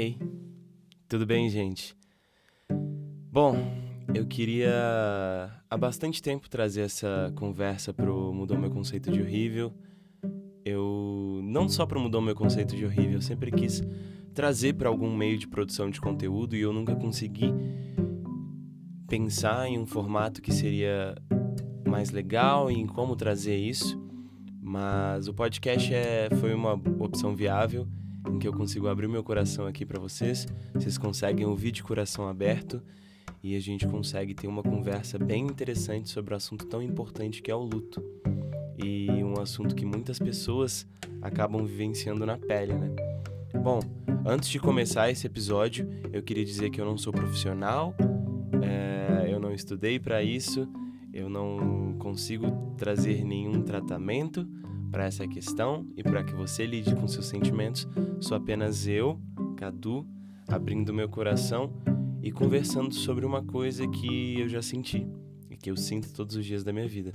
Ei, tudo bem, gente? Bom, eu queria há bastante tempo trazer essa conversa pro Mudou Meu Conceito de Horrível. Eu não só pro Mudou Meu Conceito de Horrível, eu sempre quis trazer para algum meio de produção de conteúdo e eu nunca consegui pensar em um formato que seria mais legal e em como trazer isso. Mas o podcast é, foi uma opção viável que eu consigo abrir meu coração aqui para vocês. Vocês conseguem ouvir de coração aberto e a gente consegue ter uma conversa bem interessante sobre um assunto tão importante que é o luto. E um assunto que muitas pessoas acabam vivenciando na pele, né? Bom, antes de começar esse episódio, eu queria dizer que eu não sou profissional, é, eu não estudei para isso, eu não consigo trazer nenhum tratamento para essa questão e para que você lide com seus sentimentos, sou apenas eu, Cadu, abrindo meu coração e conversando sobre uma coisa que eu já senti e que eu sinto todos os dias da minha vida,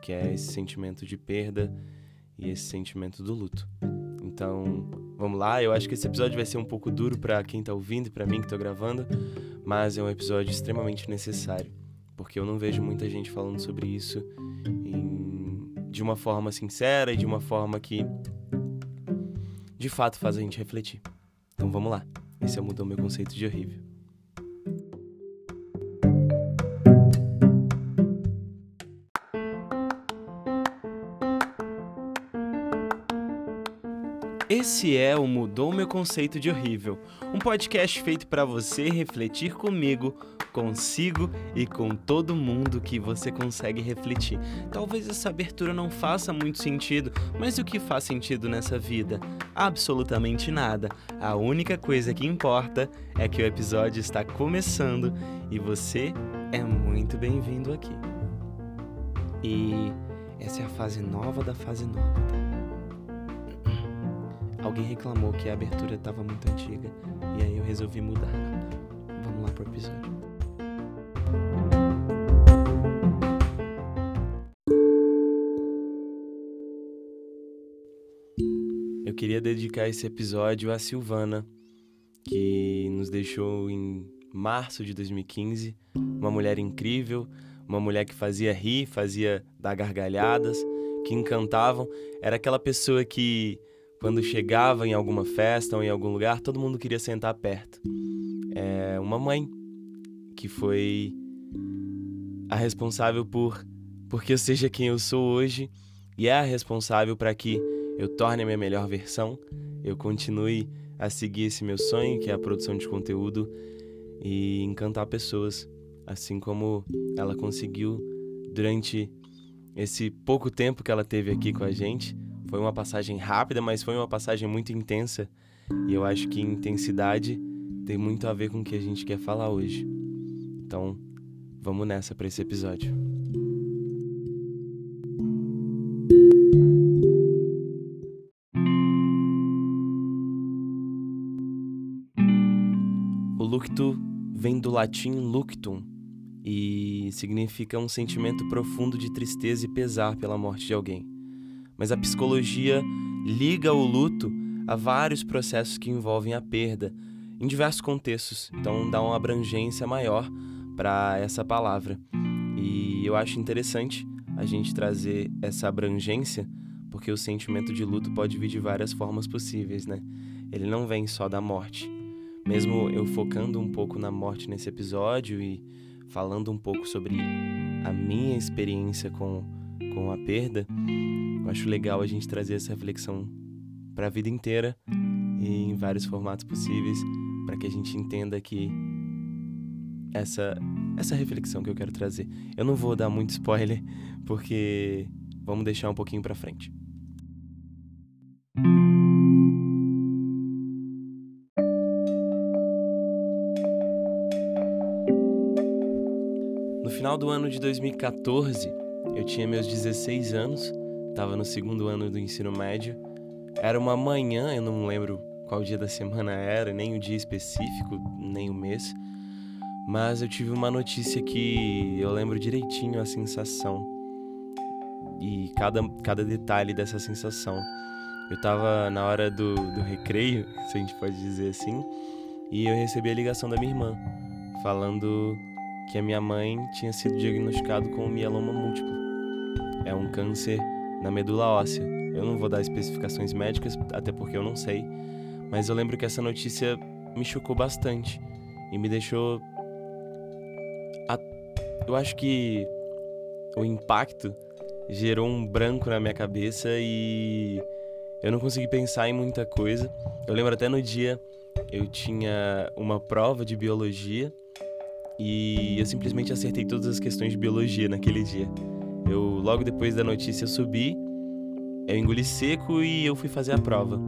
que é esse sentimento de perda e esse sentimento do luto. Então, vamos lá, eu acho que esse episódio vai ser um pouco duro para quem tá ouvindo e para mim que tô gravando, mas é um episódio extremamente necessário, porque eu não vejo muita gente falando sobre isso de uma forma sincera e de uma forma que de fato faz a gente refletir. Então vamos lá. Esse é mudou meu conceito de horrível. Esse é o Mudou Meu Conceito de Horrível, um podcast feito para você refletir comigo consigo e com todo mundo que você consegue refletir. Talvez essa abertura não faça muito sentido, mas o que faz sentido nessa vida? Absolutamente nada. A única coisa que importa é que o episódio está começando e você é muito bem-vindo aqui. E essa é a fase nova da fase nova, tá? Alguém reclamou que a abertura estava muito antiga e aí eu resolvi mudar. Vamos lá pro episódio. Queria dedicar esse episódio a Silvana, que nos deixou em março de 2015. Uma mulher incrível, uma mulher que fazia rir, fazia dar gargalhadas, que encantavam. Era aquela pessoa que, quando chegava em alguma festa ou em algum lugar, todo mundo queria sentar perto. É uma mãe que foi a responsável por porque eu seja quem eu sou hoje e é a responsável para que eu torne a minha melhor versão, eu continue a seguir esse meu sonho, que é a produção de conteúdo e encantar pessoas, assim como ela conseguiu durante esse pouco tempo que ela teve aqui com a gente. Foi uma passagem rápida, mas foi uma passagem muito intensa, e eu acho que intensidade tem muito a ver com o que a gente quer falar hoje. Então, vamos nessa para esse episódio. O luctu vem do latim luctum e significa um sentimento profundo de tristeza e pesar pela morte de alguém. Mas a psicologia liga o luto a vários processos que envolvem a perda, em diversos contextos, então dá uma abrangência maior para essa palavra. E eu acho interessante a gente trazer essa abrangência, porque o sentimento de luto pode vir de várias formas possíveis, né? Ele não vem só da morte. Mesmo eu focando um pouco na morte nesse episódio e falando um pouco sobre a minha experiência com, com a perda, eu acho legal a gente trazer essa reflexão para a vida inteira e em vários formatos possíveis, para que a gente entenda que essa essa reflexão que eu quero trazer. Eu não vou dar muito spoiler porque vamos deixar um pouquinho para frente. Final do ano de 2014, eu tinha meus 16 anos, estava no segundo ano do ensino médio. Era uma manhã, eu não lembro qual dia da semana era, nem o dia específico, nem o mês mas eu tive uma notícia que eu lembro direitinho a sensação e cada, cada detalhe dessa sensação. Eu tava na hora do, do recreio, se a gente pode dizer assim, e eu recebi a ligação da minha irmã, falando que a minha mãe tinha sido diagnosticado com mieloma múltiplo. É um câncer na medula óssea. Eu não vou dar especificações médicas, até porque eu não sei, mas eu lembro que essa notícia me chocou bastante e me deixou. Eu acho que o impacto gerou um branco na minha cabeça e eu não consegui pensar em muita coisa. Eu lembro até no dia eu tinha uma prova de biologia e eu simplesmente acertei todas as questões de biologia naquele dia. Eu logo depois da notícia subi, eu engoli seco e eu fui fazer a prova.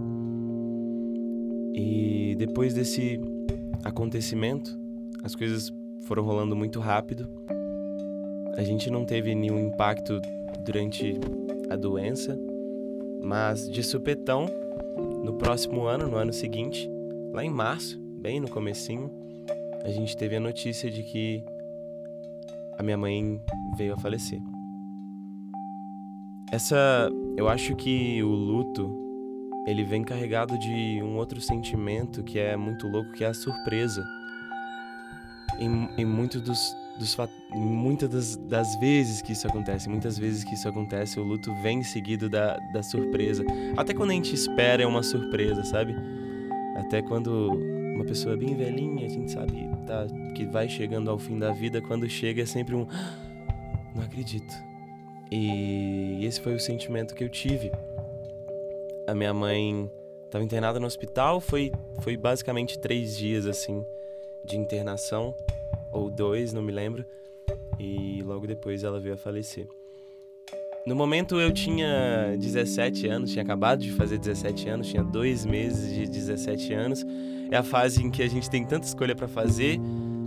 E depois desse acontecimento, as coisas foram rolando muito rápido. A gente não teve nenhum impacto durante a doença, mas de supetão, no próximo ano, no ano seguinte, lá em março, bem no comecinho, a gente teve a notícia de que a minha mãe veio a falecer. Essa, eu acho que o luto ele vem carregado de um outro sentimento que é muito louco, que é a surpresa. Em, em muitos dos, dos muitas das, das, vezes que isso acontece, muitas vezes que isso acontece, o luto vem seguido da, da surpresa. Até quando a gente espera é uma surpresa, sabe? Até quando uma pessoa bem velhinha, a gente sabe tá, que vai chegando ao fim da vida, quando chega é sempre um. Não acredito. E esse foi o sentimento que eu tive a minha mãe estava internada no hospital. Foi, foi basicamente três dias, assim, de internação, ou dois, não me lembro. E logo depois ela veio a falecer. No momento eu tinha 17 anos, tinha acabado de fazer 17 anos, tinha dois meses de 17 anos. É a fase em que a gente tem tanta escolha para fazer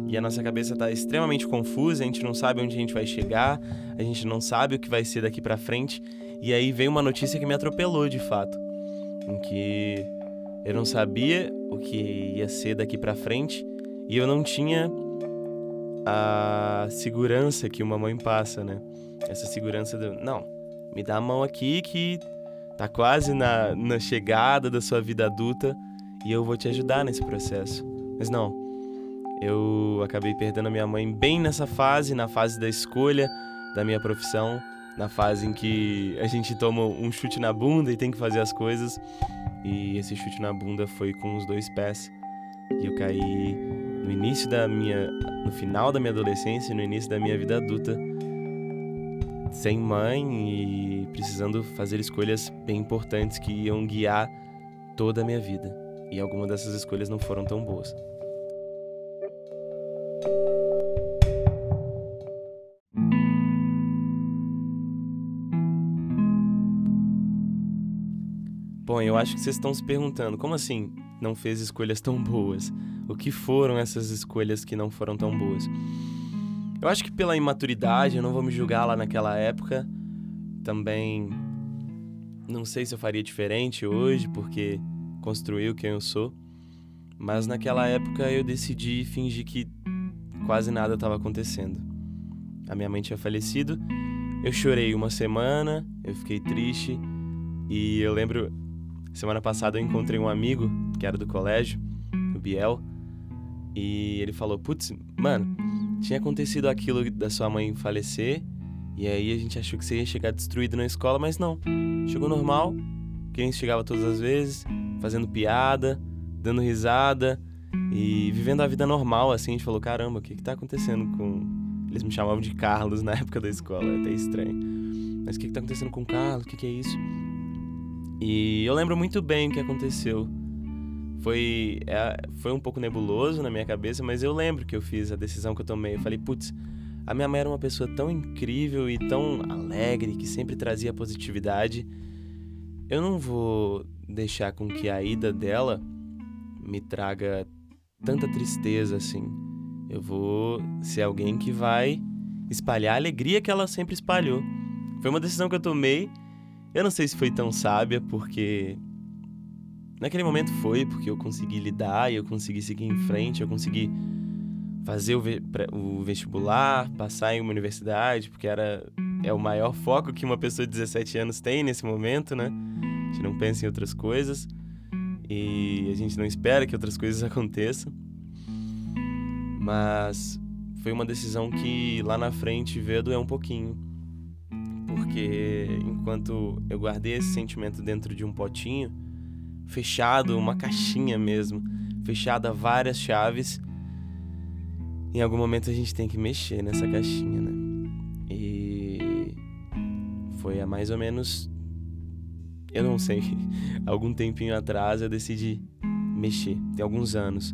e a nossa cabeça está extremamente confusa, a gente não sabe onde a gente vai chegar, a gente não sabe o que vai ser daqui para frente. E aí veio uma notícia que me atropelou de fato em que eu não sabia o que ia ser daqui para frente e eu não tinha a segurança que uma mãe passa, né? Essa segurança do, não, me dá a mão aqui que tá quase na, na chegada da sua vida adulta e eu vou te ajudar nesse processo. Mas não, eu acabei perdendo a minha mãe bem nessa fase, na fase da escolha da minha profissão na fase em que a gente toma um chute na bunda e tem que fazer as coisas. E esse chute na bunda foi com os dois pés. E eu caí no início da minha. no final da minha adolescência, no início da minha vida adulta, sem mãe e precisando fazer escolhas bem importantes que iam guiar toda a minha vida. E algumas dessas escolhas não foram tão boas. Bom, eu acho que vocês estão se perguntando, como assim não fez escolhas tão boas? O que foram essas escolhas que não foram tão boas? Eu acho que pela imaturidade, eu não vou me julgar lá naquela época. Também não sei se eu faria diferente hoje, porque construiu quem eu sou. Mas naquela época eu decidi fingir que quase nada estava acontecendo. A minha mãe tinha falecido, eu chorei uma semana, eu fiquei triste e eu lembro Semana passada eu encontrei um amigo que era do colégio, o Biel, e ele falou: Putz, mano, tinha acontecido aquilo da sua mãe falecer, e aí a gente achou que você ia chegar destruído na escola, mas não. Chegou normal, que a gente chegava todas as vezes, fazendo piada, dando risada e vivendo a vida normal, assim. A gente falou: caramba, o que que tá acontecendo com. Eles me chamavam de Carlos na época da escola, é até estranho. Mas o que que tá acontecendo com o Carlos? O que que é isso? E eu lembro muito bem o que aconteceu. Foi, é, foi um pouco nebuloso na minha cabeça, mas eu lembro que eu fiz a decisão que eu tomei. Eu falei, putz, a minha mãe era uma pessoa tão incrível e tão alegre, que sempre trazia positividade. Eu não vou deixar com que a ida dela me traga tanta tristeza assim. Eu vou ser alguém que vai espalhar a alegria que ela sempre espalhou. Foi uma decisão que eu tomei eu não sei se foi tão sábia, porque naquele momento foi, porque eu consegui lidar eu consegui seguir em frente, eu consegui fazer o, vestibular, passar em uma universidade, porque era, é o maior foco que uma pessoa de 17 anos tem nesse momento, né? A gente não pensa em outras coisas e a gente não espera que outras coisas aconteçam. Mas foi uma decisão que lá na frente veio doer um pouquinho. Porque enquanto eu guardei esse sentimento dentro de um potinho, fechado, uma caixinha mesmo, fechada várias chaves, em algum momento a gente tem que mexer nessa caixinha, né? Foi há mais ou menos, eu não sei, algum tempinho atrás eu decidi mexer. Tem alguns anos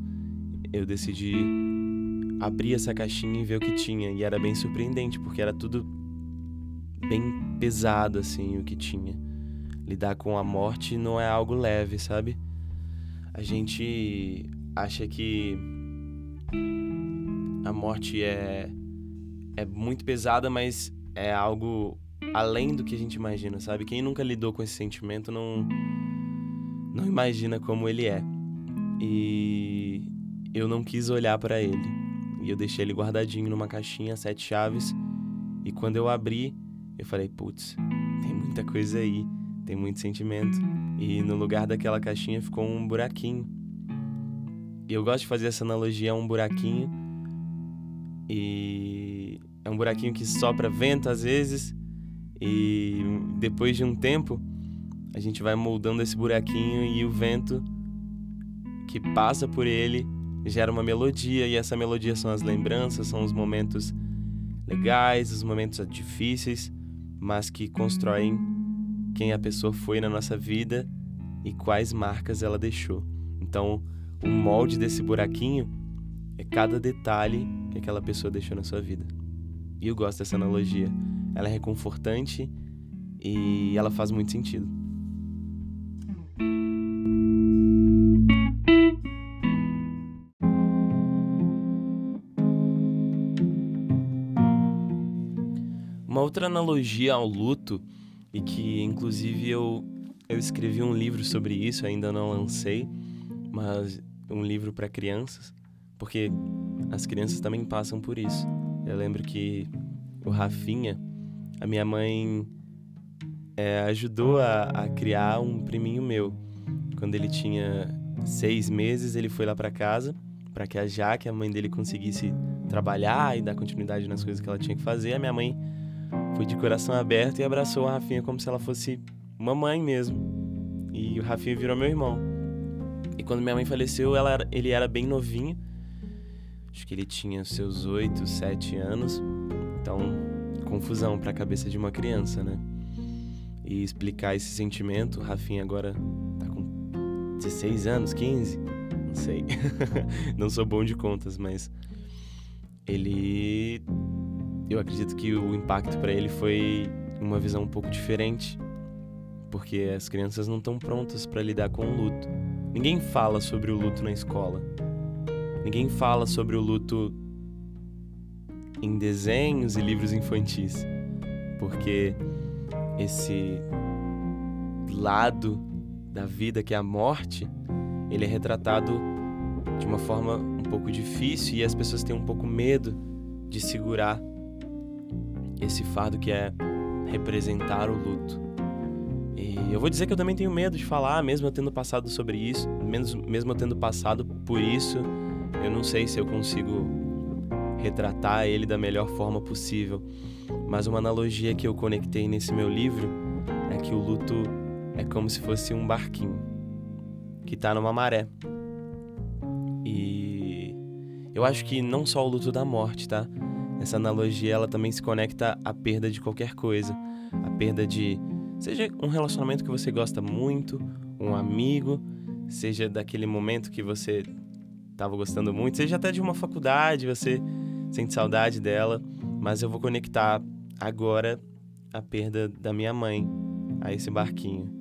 eu decidi abrir essa caixinha e ver o que tinha. E era bem surpreendente, porque era tudo bem pesado, assim, o que tinha. Lidar com a morte não é algo leve, sabe? A gente acha que a morte é, é muito pesada, mas é algo além do que a gente imagina, sabe? Quem nunca lidou com esse sentimento não, não imagina como ele é. E eu não quis olhar para ele. E eu deixei ele guardadinho numa caixinha, sete chaves. E quando eu abri, eu falei, putz, tem muita coisa aí, tem muito sentimento. E no lugar daquela caixinha ficou um buraquinho. E eu gosto de fazer essa analogia a um buraquinho e é um buraquinho que sopra vento às vezes. E depois de um tempo, a gente vai moldando esse buraquinho e o vento que passa por ele gera uma melodia. E essa melodia são as lembranças, são os momentos legais, os momentos difíceis, mas que constroem quem a pessoa foi na nossa vida e quais marcas ela deixou. Então, o molde desse buraquinho é cada detalhe que aquela pessoa deixou na sua vida. E eu gosto dessa analogia. Ela é reconfortante e ela faz muito sentido. Uma outra analogia ao luto, e que inclusive eu, eu escrevi um livro sobre isso, ainda não lancei, mas um livro para crianças, porque as crianças também passam por isso. Eu lembro que o Rafinha, a minha mãe é, ajudou a, a, criar um priminho meu. Quando ele tinha seis meses, ele foi lá para casa para que a Jaque, a mãe dele, conseguisse trabalhar e dar continuidade nas coisas que ela tinha que fazer. A minha mãe foi de coração aberto e abraçou a Rafinha como se ela fosse uma mãe mesmo. E o Rafinha virou meu irmão. E quando minha mãe faleceu, ela, ele era bem novinho Acho que ele tinha seus 8, 7 anos. Então, confusão para a cabeça de uma criança, né? E explicar esse sentimento, o Rafinha agora tá com 16 anos, 15, não sei. não sou bom de contas, mas ele eu acredito que o impacto para ele foi uma visão um pouco diferente, porque as crianças não estão prontas para lidar com o luto. Ninguém fala sobre o luto na escola. Ninguém fala sobre o luto em desenhos e livros infantis, porque esse lado da vida que é a morte, ele é retratado de uma forma um pouco difícil e as pessoas têm um pouco medo de segurar esse fardo que é representar o luto. E eu vou dizer que eu também tenho medo de falar, mesmo eu tendo passado sobre isso, mesmo, mesmo eu tendo passado por isso eu não sei se eu consigo retratar ele da melhor forma possível, mas uma analogia que eu conectei nesse meu livro é que o luto é como se fosse um barquinho que está numa maré. E eu acho que não só o luto da morte, tá? Essa analogia ela também se conecta à perda de qualquer coisa, a perda de seja um relacionamento que você gosta muito, um amigo, seja daquele momento que você estava gostando muito, seja até de uma faculdade, você sente saudade dela, mas eu vou conectar agora a perda da minha mãe a esse barquinho.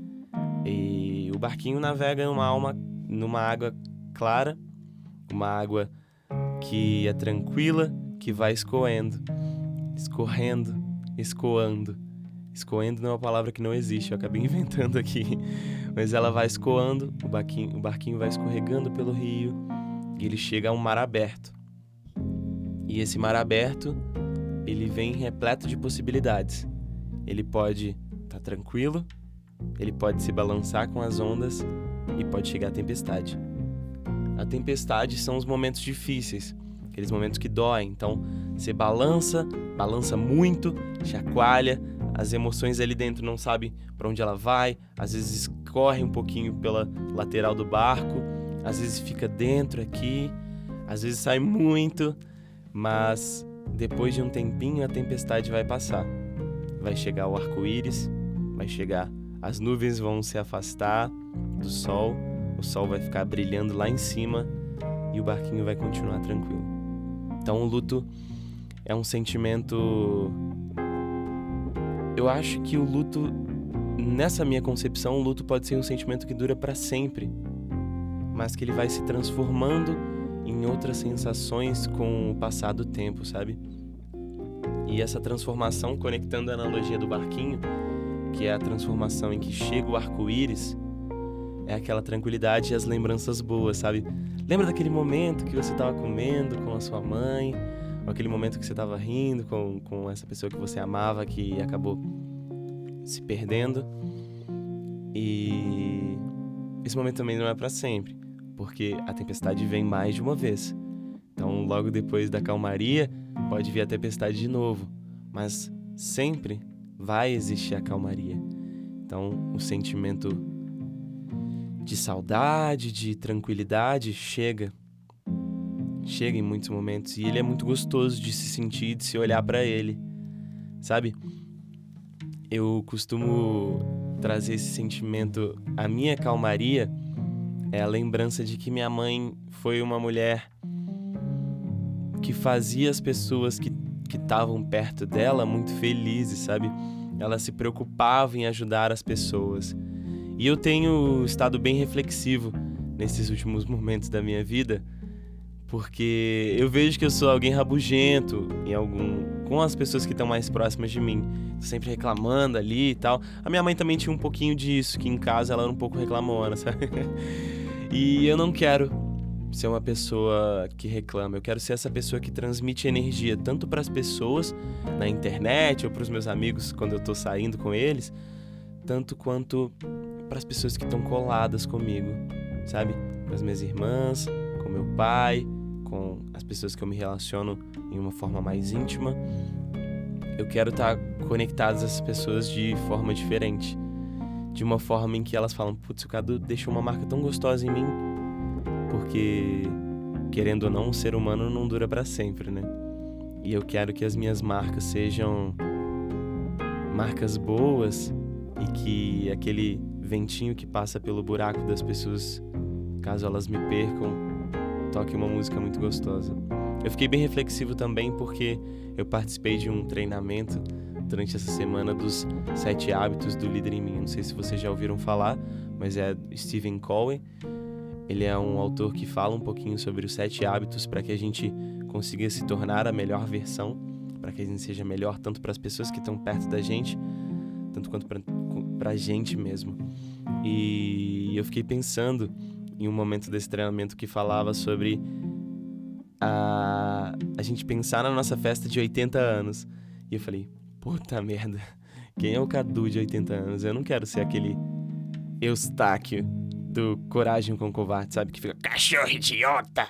E o barquinho navega numa alma, numa água clara, uma água que é tranquila, que vai escoando, escorrendo, escoando. Escoando não é uma palavra que não existe, eu acabei inventando aqui. Mas ela vai escoando, o barquinho, o barquinho vai escorregando pelo rio, e ele chega a um mar aberto. E esse mar aberto, ele vem repleto de possibilidades. ele pode estar tá tranquilo, ele pode se balançar com as ondas e pode chegar a tempestade. A tempestade são os momentos difíceis, aqueles momentos que doem. Então, você balança, balança muito, chacoalha, as emoções ali dentro não sabe para onde ela vai, às vezes corre um pouquinho pela lateral do barco, às vezes fica dentro aqui, às vezes sai muito, mas depois de um tempinho a tempestade vai passar. Vai chegar o arco-íris, vai chegar, as nuvens vão se afastar do sol, o sol vai ficar brilhando lá em cima e o barquinho vai continuar tranquilo. Então o luto é um sentimento. Eu acho que o luto, nessa minha concepção, o luto pode ser um sentimento que dura para sempre, mas que ele vai se transformando em outras sensações com o passar do tempo, sabe? E essa transformação, conectando a analogia do barquinho, que é a transformação em que chega o arco-íris, é aquela tranquilidade e as lembranças boas, sabe? Lembra daquele momento que você estava comendo com a sua mãe, ou aquele momento que você estava rindo com, com essa pessoa que você amava que acabou se perdendo. E esse momento também não é para sempre, porque a tempestade vem mais de uma vez. Então, logo depois da calmaria, pode vir a tempestade de novo, mas sempre vai existir a calmaria. Então, o sentimento de saudade, de tranquilidade chega. Chega em muitos momentos e ele é muito gostoso de se sentir, de se olhar para ele. Sabe? Eu costumo trazer esse sentimento, a minha calmaria é a lembrança de que minha mãe foi uma mulher que fazia as pessoas que estavam perto dela muito felizes, sabe? Ela se preocupava em ajudar as pessoas. E eu tenho estado bem reflexivo nesses últimos momentos da minha vida, porque eu vejo que eu sou alguém rabugento em algum com as pessoas que estão mais próximas de mim, sempre reclamando ali e tal. A minha mãe também tinha um pouquinho disso, que em casa ela era um pouco reclamona, sabe? E eu não quero ser uma pessoa que reclama. Eu quero ser essa pessoa que transmite energia tanto para as pessoas na internet ou para os meus amigos quando eu estou saindo com eles, tanto quanto para as pessoas que estão coladas comigo, sabe? Com as minhas irmãs, com meu pai, com as pessoas que eu me relaciono em uma forma mais íntima. Eu quero estar tá conectado a essas pessoas de forma diferente. De uma forma em que elas falam, putz, o Cadu deixou uma marca tão gostosa em mim porque querendo ou não, um ser humano não dura para sempre, né? E eu quero que as minhas marcas sejam marcas boas e que aquele ventinho que passa pelo buraco das pessoas, caso elas me percam, toque uma música muito gostosa. Eu fiquei bem reflexivo também porque eu participei de um treinamento durante essa semana dos sete hábitos do líder em mim. não sei se vocês já ouviram falar, mas é Stephen Covey ele é um autor que fala um pouquinho sobre os sete hábitos para que a gente consiga se tornar a melhor versão, para que a gente seja melhor tanto para as pessoas que estão perto da gente, tanto quanto para a gente mesmo. E eu fiquei pensando em um momento desse treinamento que falava sobre a, a gente pensar na nossa festa de 80 anos. E eu falei, puta merda, quem é o Cadu de 80 anos? Eu não quero ser aquele Eustáquio do Coragem com Covarde, sabe? Que fica cachorro idiota,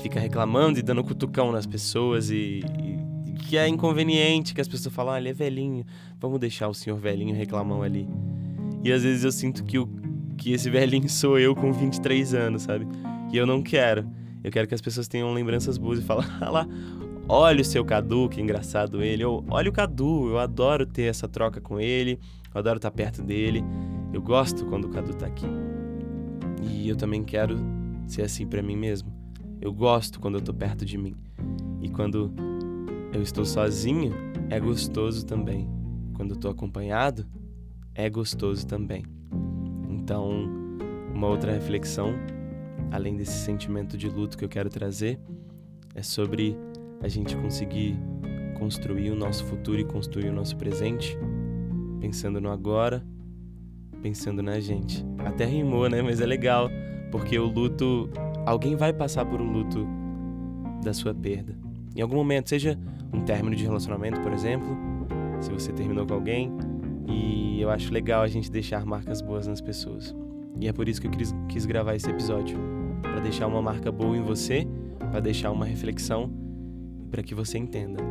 fica reclamando e dando cutucão nas pessoas e, e, que é inconveniente, que as pessoas falam, ah, ele é velhinho, vamos deixar o senhor velhinho reclamão ali. E às vezes eu sinto que, o, que esse velhinho sou eu com 23 anos, sabe? E eu não quero. Eu quero que as pessoas tenham lembranças boas e falem, ah lá, olha o seu Cadu, que engraçado ele. Ou olha o Cadu, eu adoro ter essa troca com ele, eu adoro estar perto dele. Eu gosto quando o Cadu tá aqui. E eu também quero ser assim para mim mesmo. Eu gosto quando eu tô perto de mim. E quando eu estou sozinho, é gostoso também. Quando eu tô acompanhado, é gostoso também. Então, uma outra reflexão, além desse sentimento de luto que eu quero trazer, é sobre a gente conseguir construir o nosso futuro e construir o nosso presente, pensando no agora pensando na gente. Até rimou, né? Mas é legal, porque o luto. Alguém vai passar por um luto da sua perda. Em algum momento, seja um término de relacionamento, por exemplo, se você terminou com alguém, E eu acho legal a gente deixar marcas boas nas pessoas. E é por isso que eu quis, quis gravar esse episódio para deixar uma marca boa em você, para deixar uma reflexão para que você entenda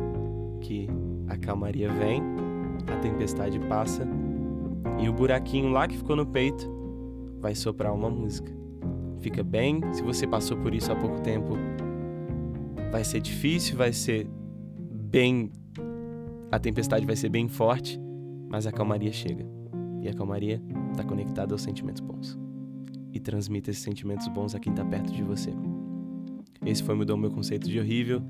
que a calmaria vem, a tempestade passa e o buraquinho lá que ficou no peito vai soprar uma música. Fica bem, se você passou por isso há pouco tempo, vai ser difícil, vai ser bem. A tempestade vai ser bem forte, mas a calmaria chega. E a calmaria está conectada aos sentimentos bons. E transmite esses sentimentos bons a quem está perto de você. Esse foi Mudou Meu Conceito de Horrível.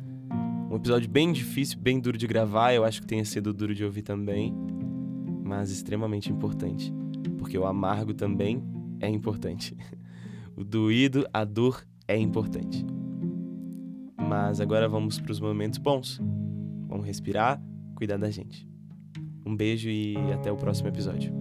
Um episódio bem difícil, bem duro de gravar. Eu acho que tenha sido duro de ouvir também. Mas extremamente importante. Porque o amargo também é importante. O doído, a dor é importante. Mas agora vamos para os momentos bons. Vamos respirar, cuidar da gente. Um beijo e até o próximo episódio.